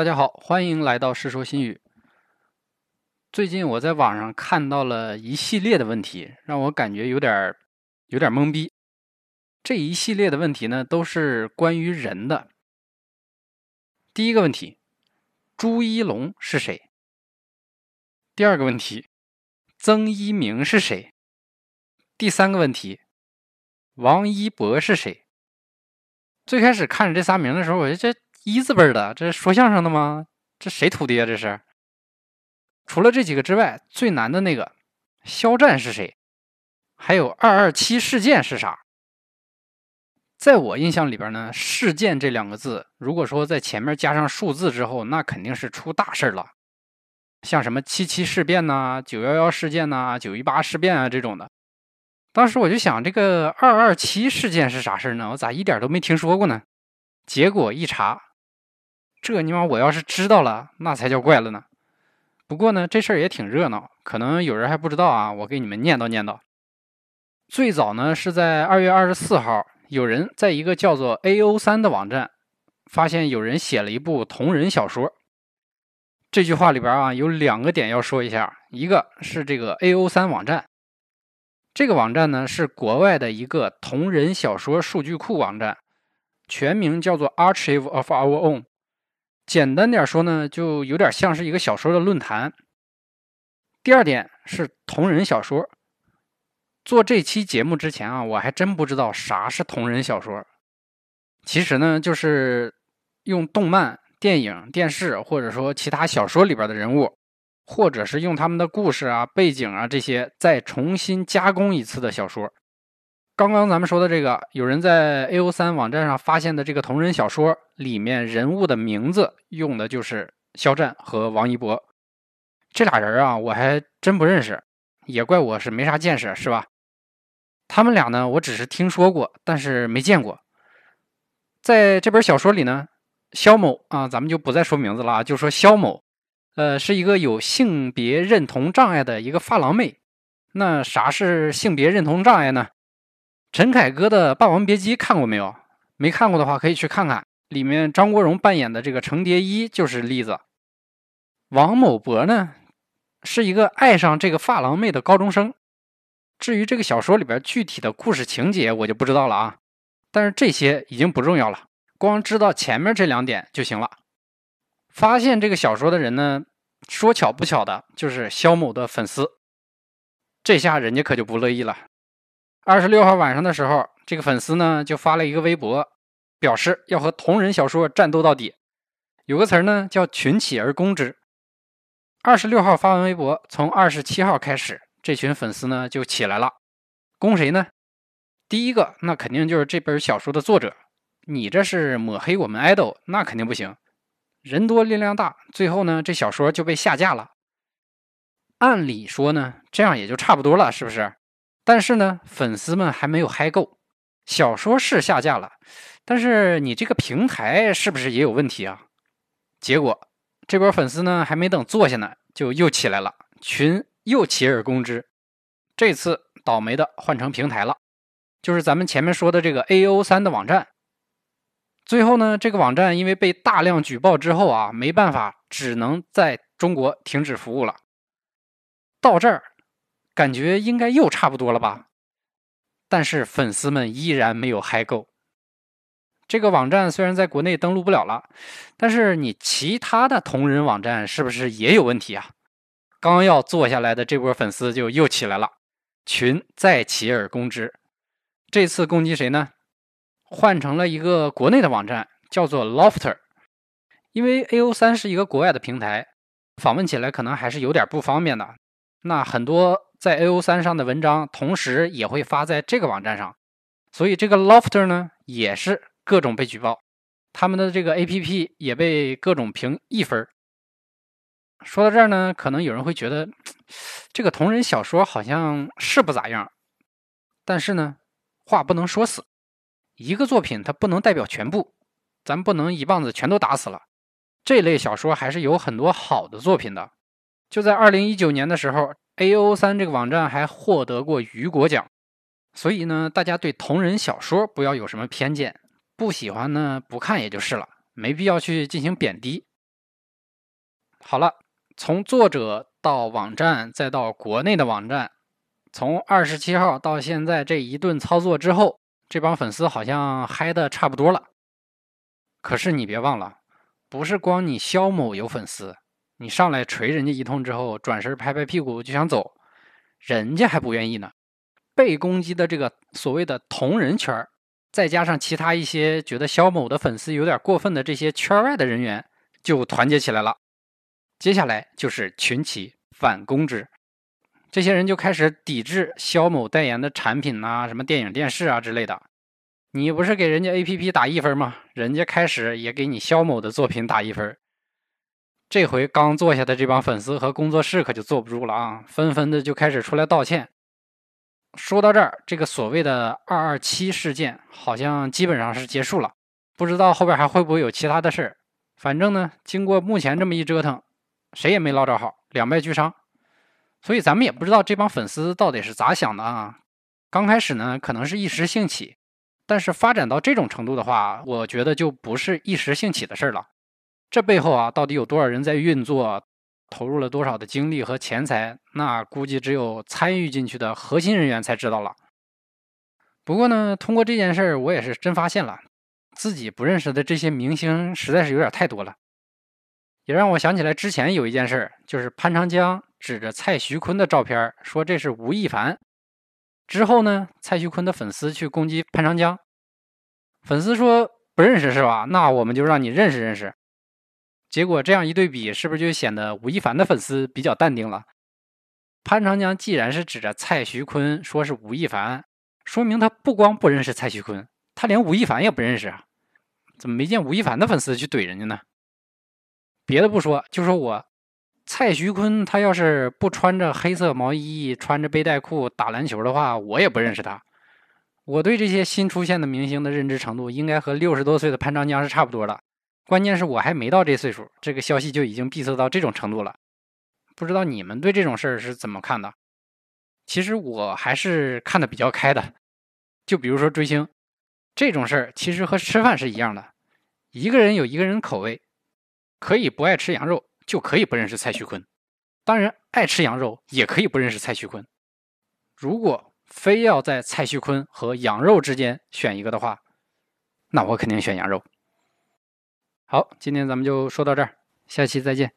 大家好，欢迎来到《世说新语》。最近我在网上看到了一系列的问题，让我感觉有点有点懵逼。这一系列的问题呢，都是关于人的。第一个问题，朱一龙是谁？第二个问题，曾一鸣是谁？第三个问题，王一博是谁？最开始看着这仨名的时候，我觉得这。一字辈的，这是说相声的吗？这谁徒弟啊？这是。除了这几个之外，最难的那个肖战是谁？还有二二七事件是啥？在我印象里边呢，事件这两个字，如果说在前面加上数字之后，那肯定是出大事了。像什么七七事变呐、九幺幺事件呐、九一八事变啊这种的。当时我就想，这个二二七事件是啥事呢？我咋一点都没听说过呢？结果一查。这你妈！我要是知道了，那才叫怪了呢。不过呢，这事儿也挺热闹，可能有人还不知道啊。我给你们念叨念叨。最早呢，是在二月二十四号，有人在一个叫做 A O 三的网站，发现有人写了一部同人小说。这句话里边啊，有两个点要说一下。一个是这个 A O 三网站，这个网站呢是国外的一个同人小说数据库网站，全名叫做 Archive of Our Own。简单点说呢，就有点像是一个小说的论坛。第二点是同人小说。做这期节目之前啊，我还真不知道啥是同人小说。其实呢，就是用动漫、电影、电视或者说其他小说里边的人物，或者是用他们的故事啊、背景啊这些，再重新加工一次的小说。刚刚咱们说的这个，有人在 A O 三网站上发现的这个同人小说里面人物的名字用的就是肖战和王一博，这俩人啊，我还真不认识，也怪我是没啥见识，是吧？他们俩呢，我只是听说过，但是没见过。在这本小说里呢，肖某啊，咱们就不再说名字了啊，就说肖某，呃，是一个有性别认同障碍的一个发廊妹。那啥是性别认同障碍呢？陈凯歌的《霸王别姬》看过没有？没看过的话，可以去看看。里面张国荣扮演的这个程蝶衣就是例子。王某博呢，是一个爱上这个发廊妹的高中生。至于这个小说里边具体的故事情节，我就不知道了啊。但是这些已经不重要了，光知道前面这两点就行了。发现这个小说的人呢，说巧不巧的就是肖某的粉丝。这下人家可就不乐意了。二十六号晚上的时候，这个粉丝呢就发了一个微博，表示要和同人小说战斗到底。有个词儿呢叫“群起而攻之”。二十六号发完微博，从二十七号开始，这群粉丝呢就起来了，攻谁呢？第一个，那肯定就是这本小说的作者。你这是抹黑我们 idol，那肯定不行。人多力量大，最后呢这小说就被下架了。按理说呢，这样也就差不多了，是不是？但是呢，粉丝们还没有嗨够，小说是下架了，但是你这个平台是不是也有问题啊？结果这波粉丝呢，还没等坐下呢，就又起来了，群又起而攻之。这次倒霉的换成平台了，就是咱们前面说的这个 A O 三的网站。最后呢，这个网站因为被大量举报之后啊，没办法，只能在中国停止服务了。到这儿。感觉应该又差不多了吧，但是粉丝们依然没有嗨够。这个网站虽然在国内登录不了了，但是你其他的同人网站是不是也有问题啊？刚要坐下来的这波粉丝就又起来了，群再起而攻之。这次攻击谁呢？换成了一个国内的网站，叫做 Lofter。因为 A O 三是一个国外的平台，访问起来可能还是有点不方便的。那很多。在 A O 三上的文章，同时也会发在这个网站上，所以这个 Lofter 呢也是各种被举报，他们的这个 A P P 也被各种评一分。说到这儿呢，可能有人会觉得这个同人小说好像是不咋样，但是呢，话不能说死，一个作品它不能代表全部，咱不能一棒子全都打死了。这类小说还是有很多好的作品的。就在二零一九年的时候。A O 三这个网站还获得过雨果奖，所以呢，大家对同人小说不要有什么偏见，不喜欢呢不看也就是了，没必要去进行贬低。好了，从作者到网站，再到国内的网站，从二十七号到现在这一顿操作之后，这帮粉丝好像嗨的差不多了。可是你别忘了，不是光你肖某有粉丝，你上来锤人家一通之后，转身拍拍屁股就想走，人家还不愿意呢。被攻击的这个所谓的同人圈再加上其他一些觉得肖某的粉丝有点过分的这些圈外的人员，就团结起来了。接下来就是群起反攻之，这些人就开始抵制肖某代言的产品呐，什么电影、电视啊之类的。你不是给人家 A P P 打一分吗？人家开始也给你肖某的作品打一分。这回刚坐下的这帮粉丝和工作室可就坐不住了啊，纷纷的就开始出来道歉。说到这儿，这个所谓的“二二七”事件好像基本上是结束了，不知道后边还会不会有其他的事儿。反正呢，经过目前这么一折腾。谁也没捞着好，两败俱伤，所以咱们也不知道这帮粉丝到底是咋想的啊。刚开始呢，可能是一时兴起，但是发展到这种程度的话，我觉得就不是一时兴起的事儿了。这背后啊，到底有多少人在运作，投入了多少的精力和钱财，那估计只有参与进去的核心人员才知道了。不过呢，通过这件事儿，我也是真发现了，自己不认识的这些明星实在是有点太多了。也让我想起来之前有一件事就是潘长江指着蔡徐坤的照片说这是吴亦凡。之后呢，蔡徐坤的粉丝去攻击潘长江，粉丝说不认识是吧？那我们就让你认识认识。结果这样一对比，是不是就显得吴亦凡的粉丝比较淡定了？潘长江既然是指着蔡徐坤说是吴亦凡，说明他不光不认识蔡徐坤，他连吴亦凡也不认识啊？怎么没见吴亦凡的粉丝去怼人家呢？别的不说，就说我蔡徐坤，他要是不穿着黑色毛衣、穿着背带裤打篮球的话，我也不认识他。我对这些新出现的明星的认知程度，应该和六十多岁的潘长江是差不多的。关键是我还没到这岁数，这个消息就已经闭塞到这种程度了。不知道你们对这种事儿是怎么看的？其实我还是看的比较开的。就比如说追星这种事儿，其实和吃饭是一样的，一个人有一个人口味。可以不爱吃羊肉，就可以不认识蔡徐坤；当然，爱吃羊肉也可以不认识蔡徐坤。如果非要在蔡徐坤和羊肉之间选一个的话，那我肯定选羊肉。好，今天咱们就说到这儿，下期再见。